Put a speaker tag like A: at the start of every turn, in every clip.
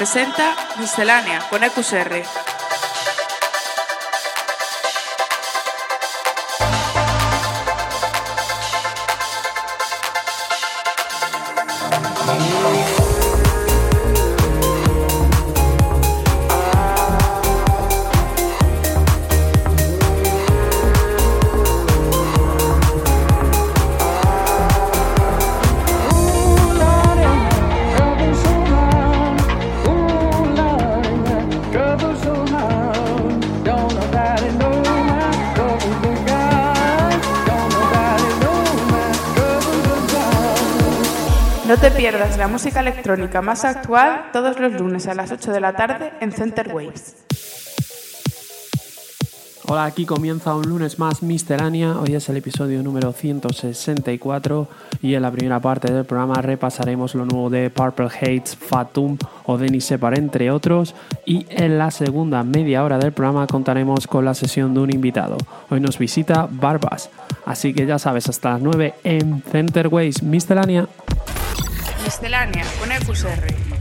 A: Presenta Miscelánea con EQSR. Música electrónica más actual todos los lunes a las 8 de la tarde en Center Waves.
B: Hola, aquí comienza un lunes más Misterania. Hoy es el episodio número 164 y en la primera parte del programa repasaremos lo nuevo de Purple Hates, Fatum o Denis Separ, entre otros. Y en la segunda media hora del programa contaremos con la sesión de un invitado. Hoy nos visita Barbas. Así que ya sabes, hasta las 9 en Center Waves Miscelánea.
A: Miscelánea con EQSR.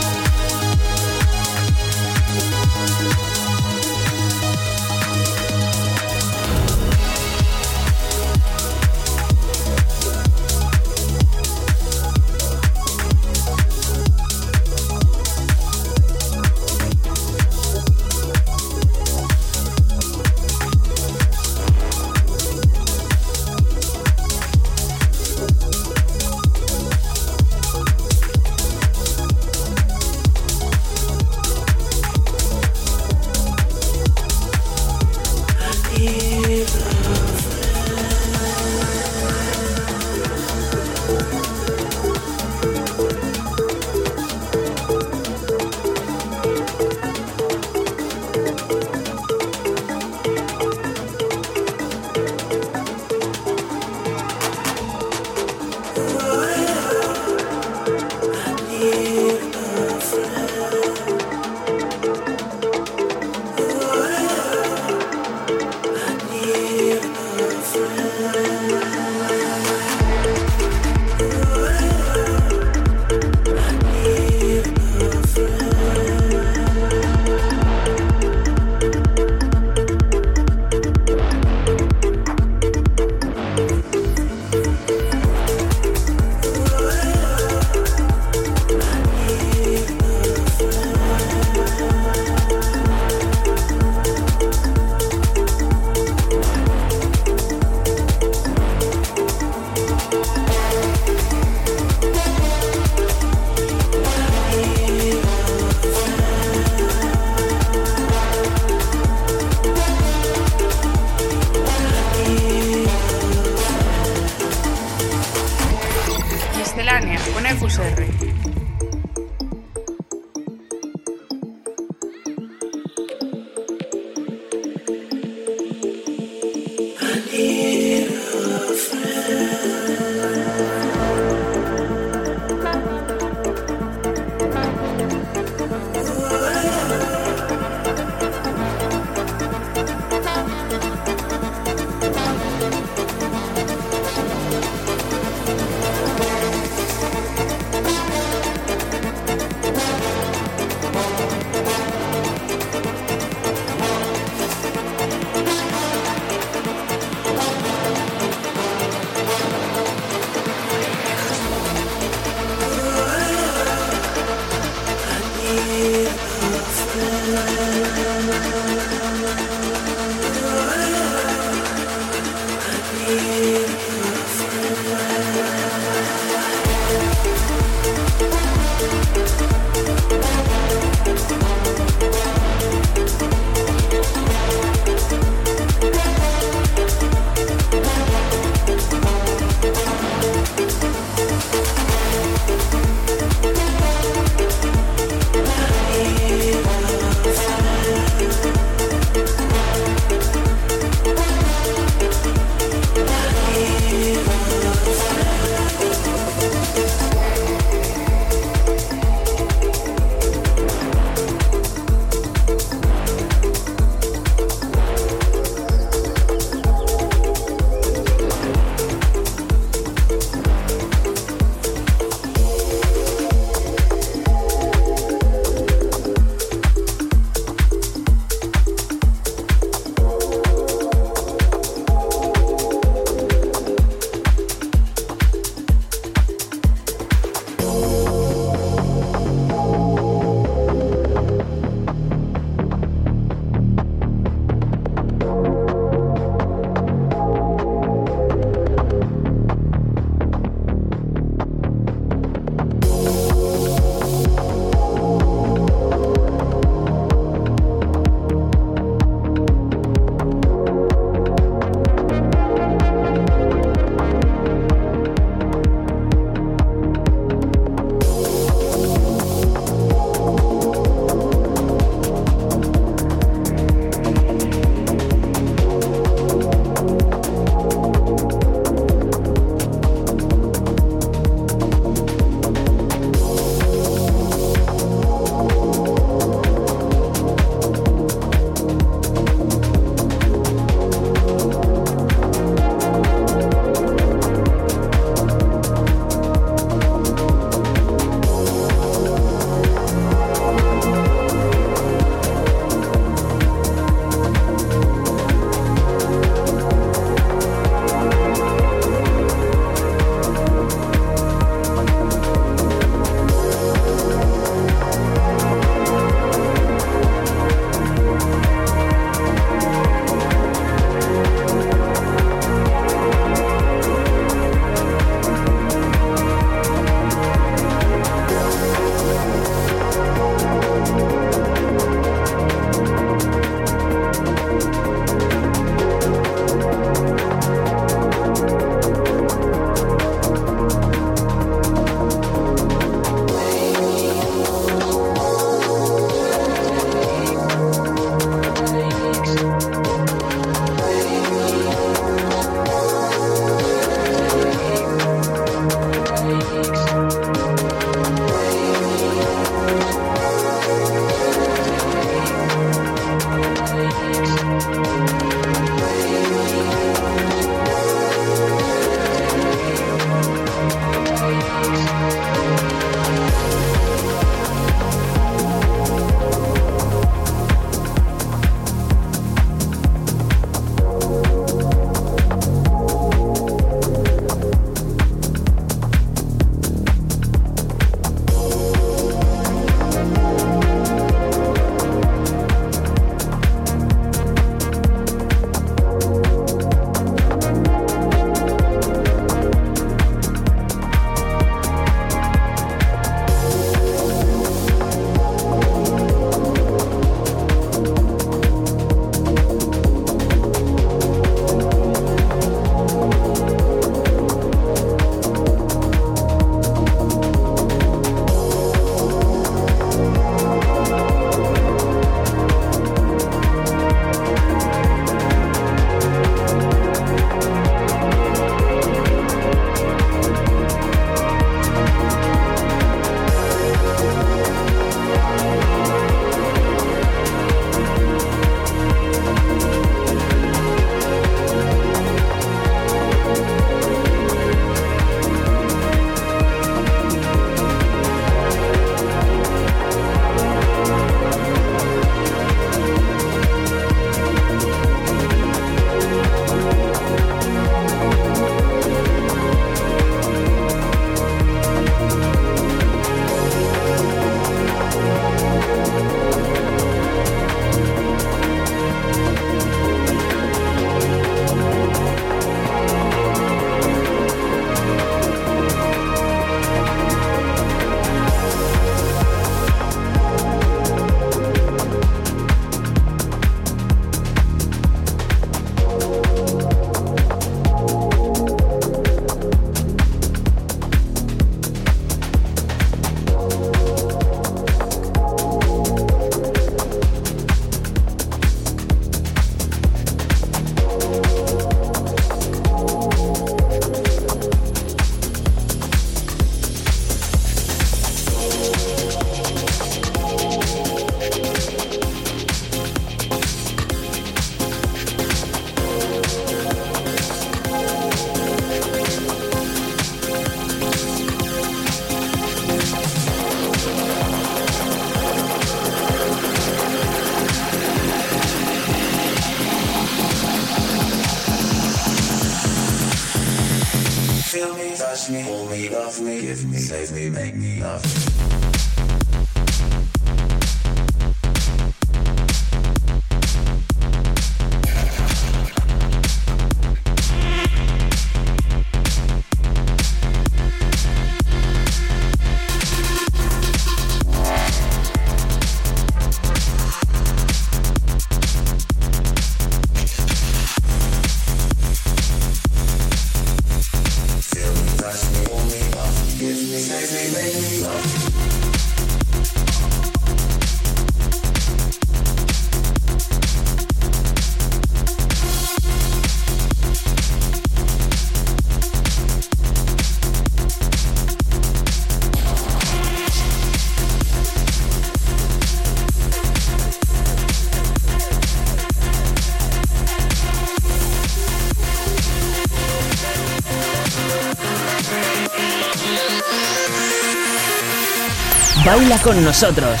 C: Con nosotros.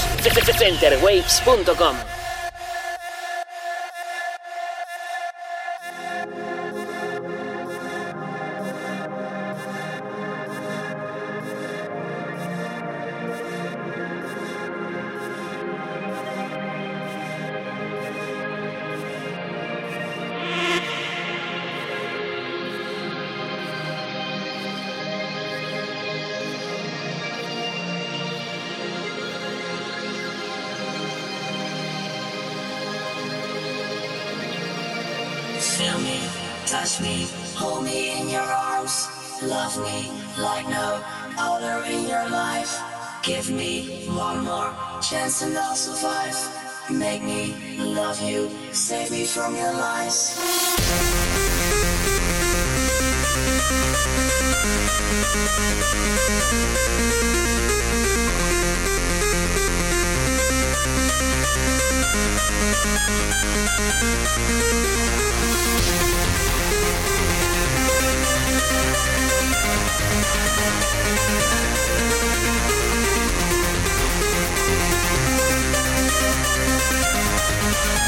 C: Centerwaves.com
D: Give me one more chance and I'll survive. Make me love you, save me from your lies.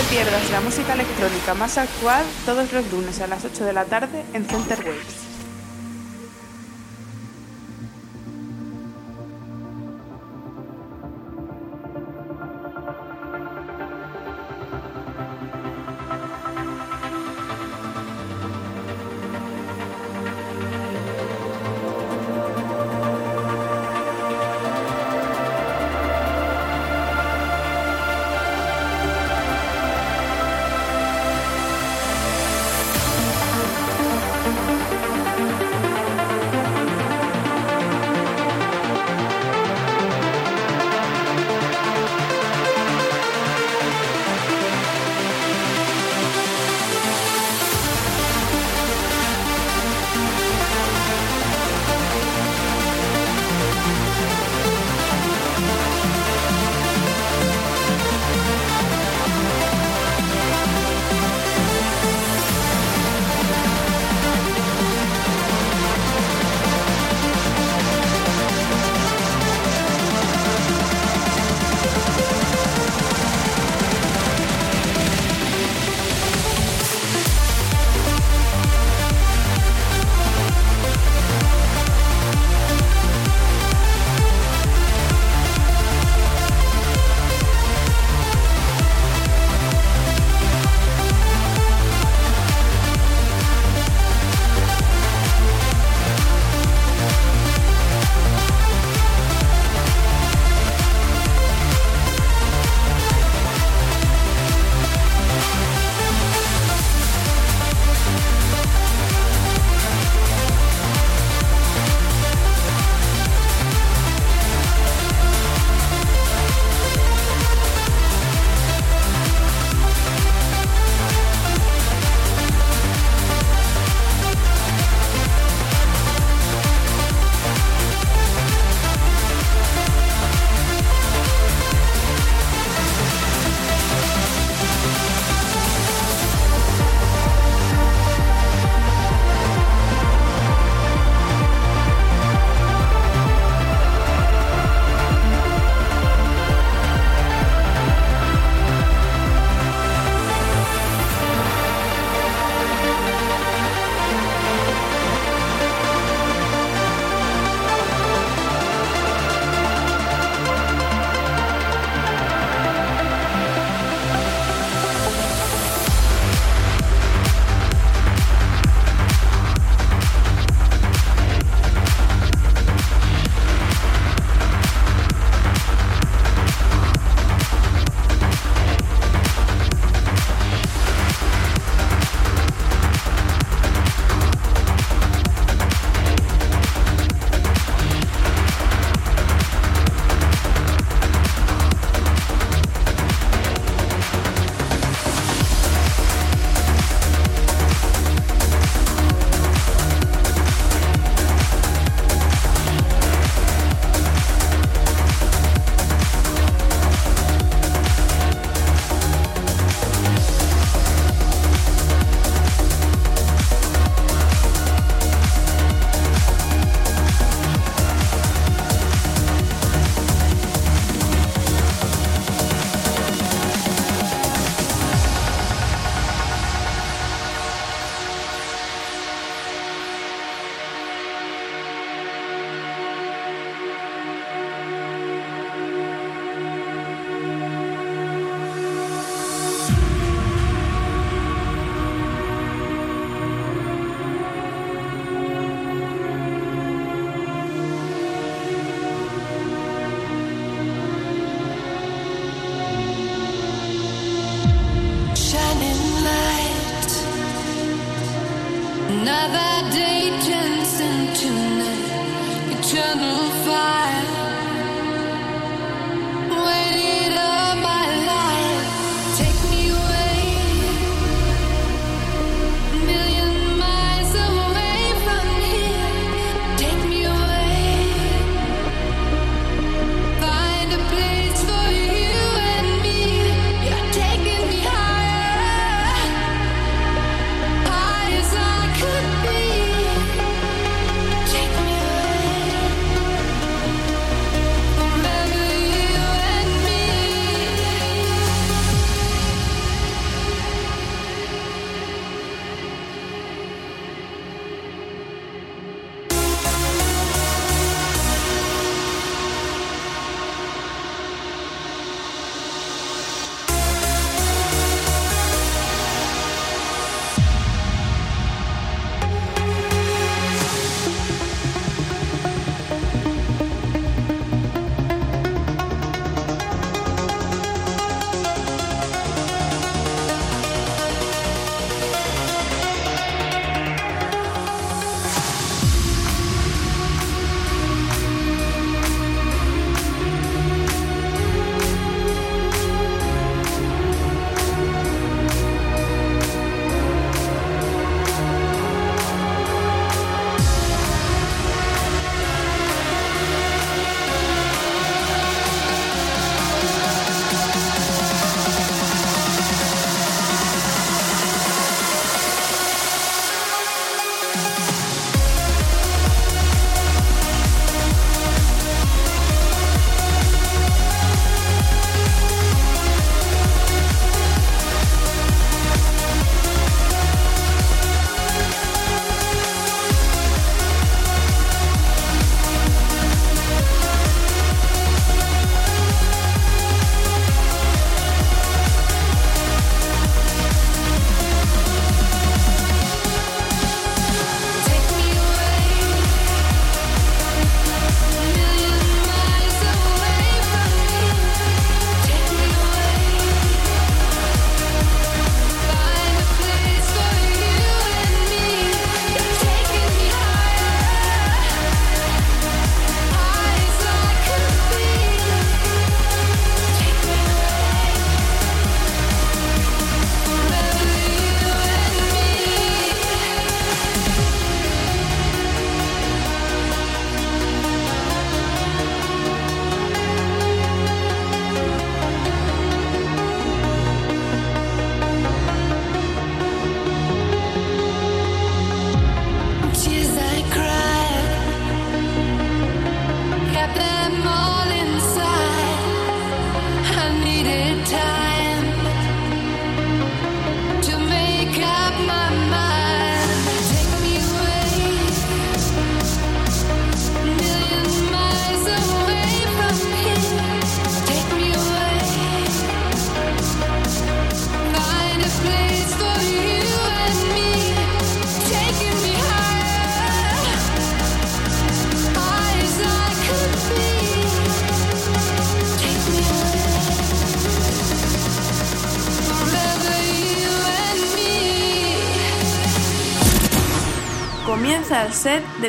E: te pierdas la música electrónica más actual todos los lunes a las 8 de la tarde en Center Waves.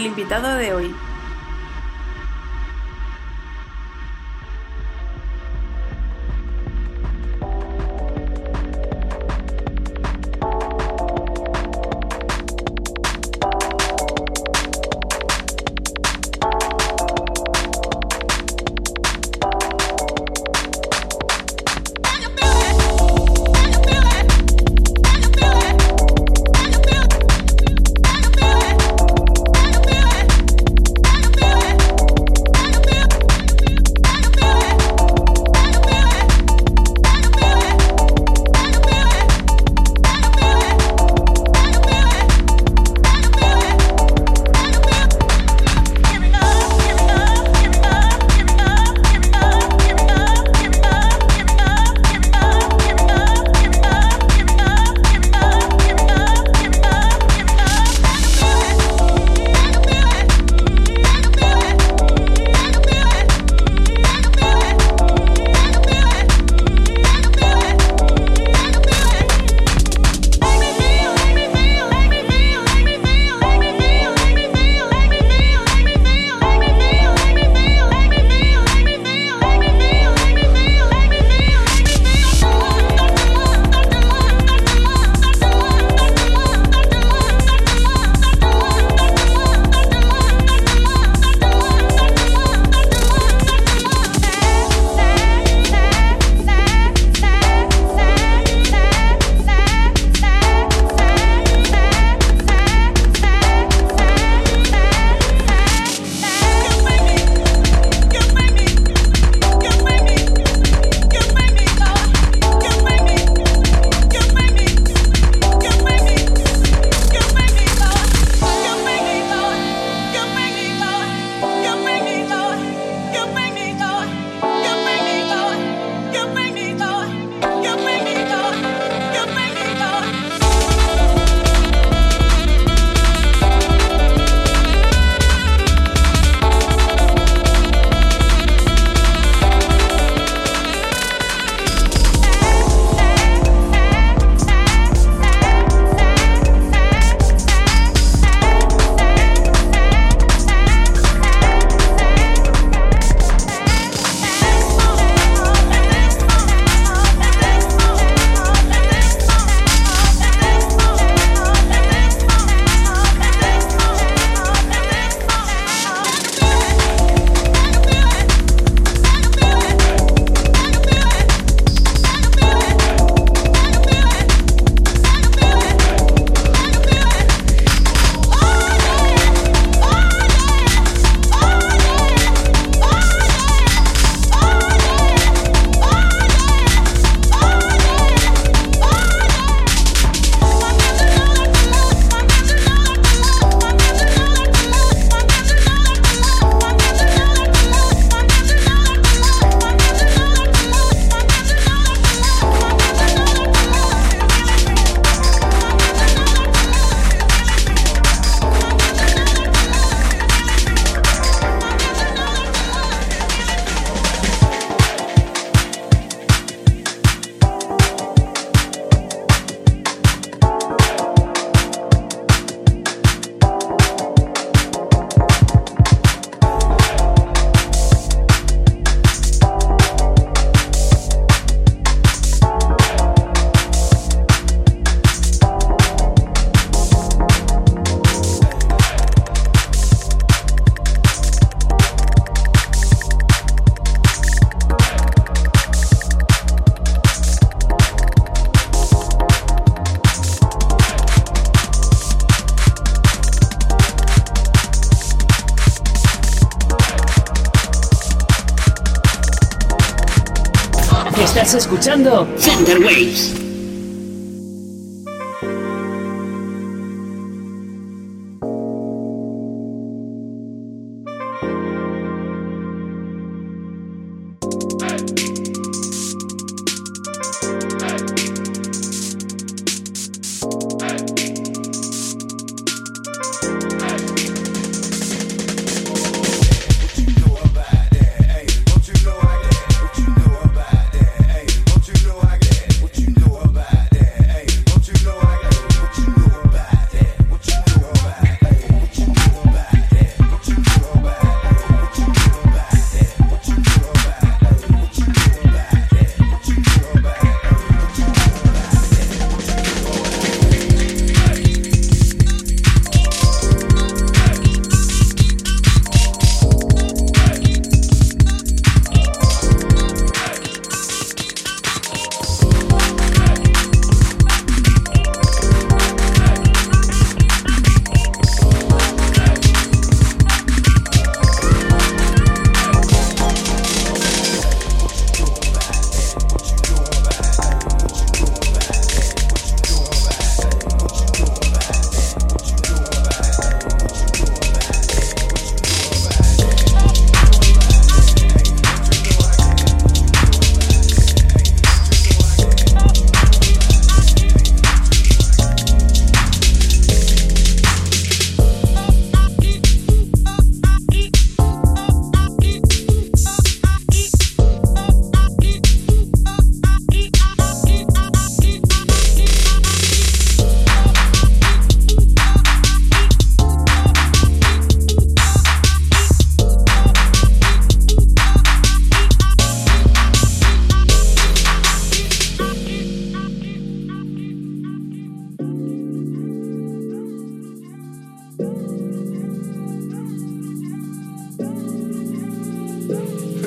E: Del invitado de hoy.
C: Escuchando Center Waves.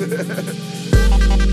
F: Ha ha ha!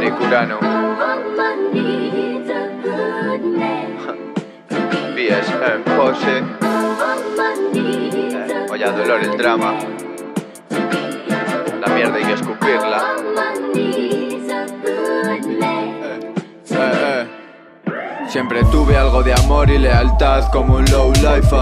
G: Eric Urano, BSM Pose, eh, Olla Dolor el drama. La mierda hay que escupirla. Eh, eh. Siempre tuve algo de amor y lealtad como un low life.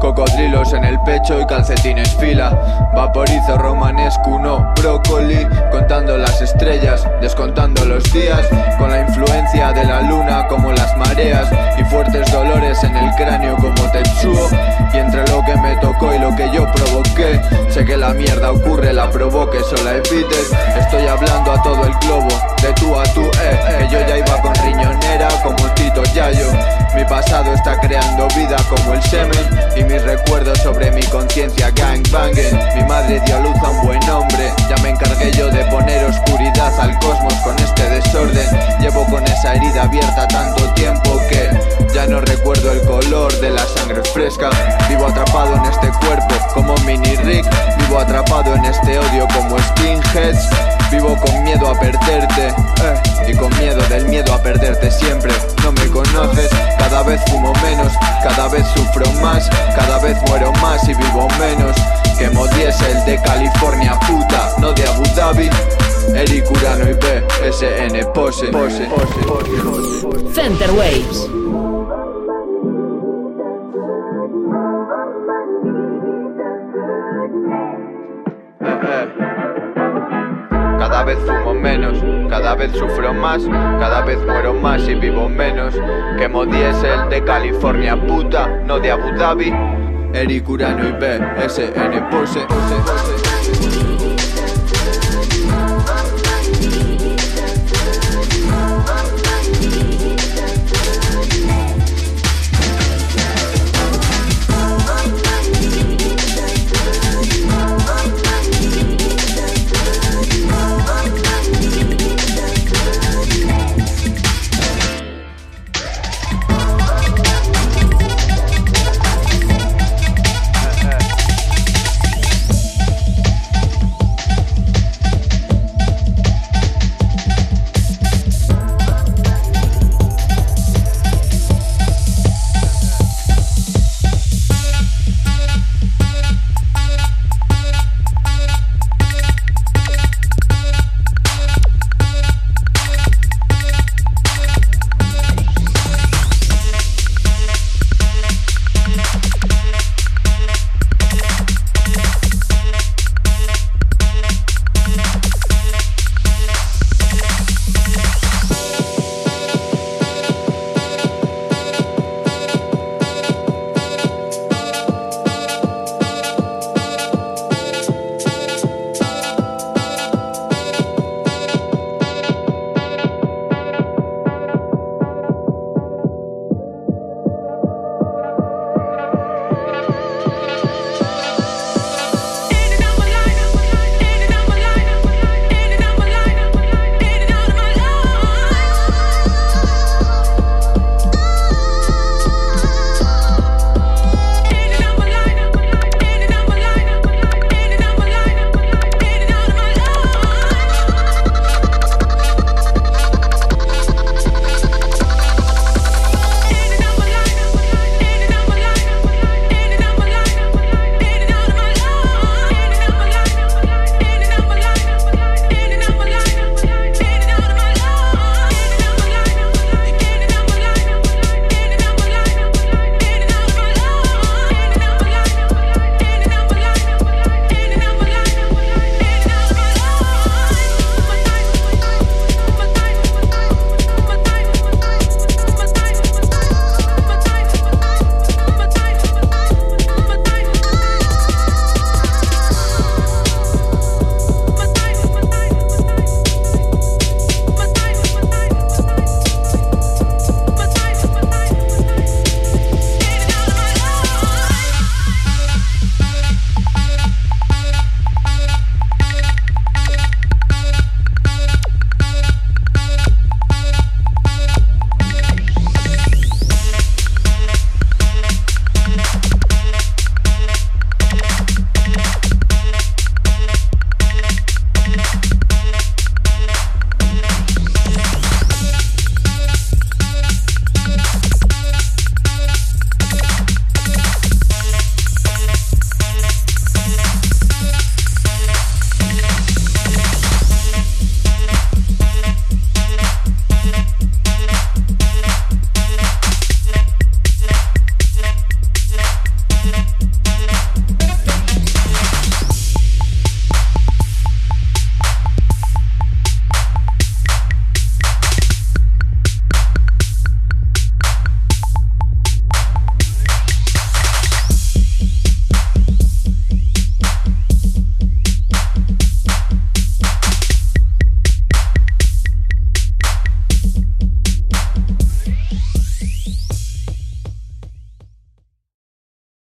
G: Cocodrilos en el pecho y calcetines fila. Vaporizo romanesco, no brócoli. Contando las estrellas, descontando los días. Con la influencia de la luna como las mareas. Y fuertes dolores en el cráneo como Tetsuo. Y entre lo que me tocó y lo que yo provoqué. Sé que la mierda ocurre, la provoques o la evites. Estoy hablando a todo el globo, de tú a tú, eh. Que yo ya iba con riñonera como Tito Yayo. Mi pasado está creando vida como el semen mis recuerdos sobre mi conciencia gangbanging. Mi madre dio luz a un buen hombre, ya me encargué yo de poner oscuridad al cosmos con este desorden. Llevo con esa herida abierta tanto tiempo que ya no recuerdo el color de la sangre fresca. Vivo atrapado en este cuerpo como mini Rick, vivo atrapado en este odio como skinheads. Vivo con miedo a perderte eh, y con miedo del miedo a perderte siempre. No me conoces, cada vez fumo menos, cada vez sufro más, cada vez muero más y vivo menos. Quemo diésel de California, puta, no de Abu Dhabi. Eric Urano y BSN Pose. pose, pose, pose, pose.
C: Center Waves.
G: Vez fumo menos, cada vez sufro más, cada vez muero más y vivo menos. Quemo diésel de California, puta, no de Abu Dhabi. Eric Urano y BSN Pose. pose, pose.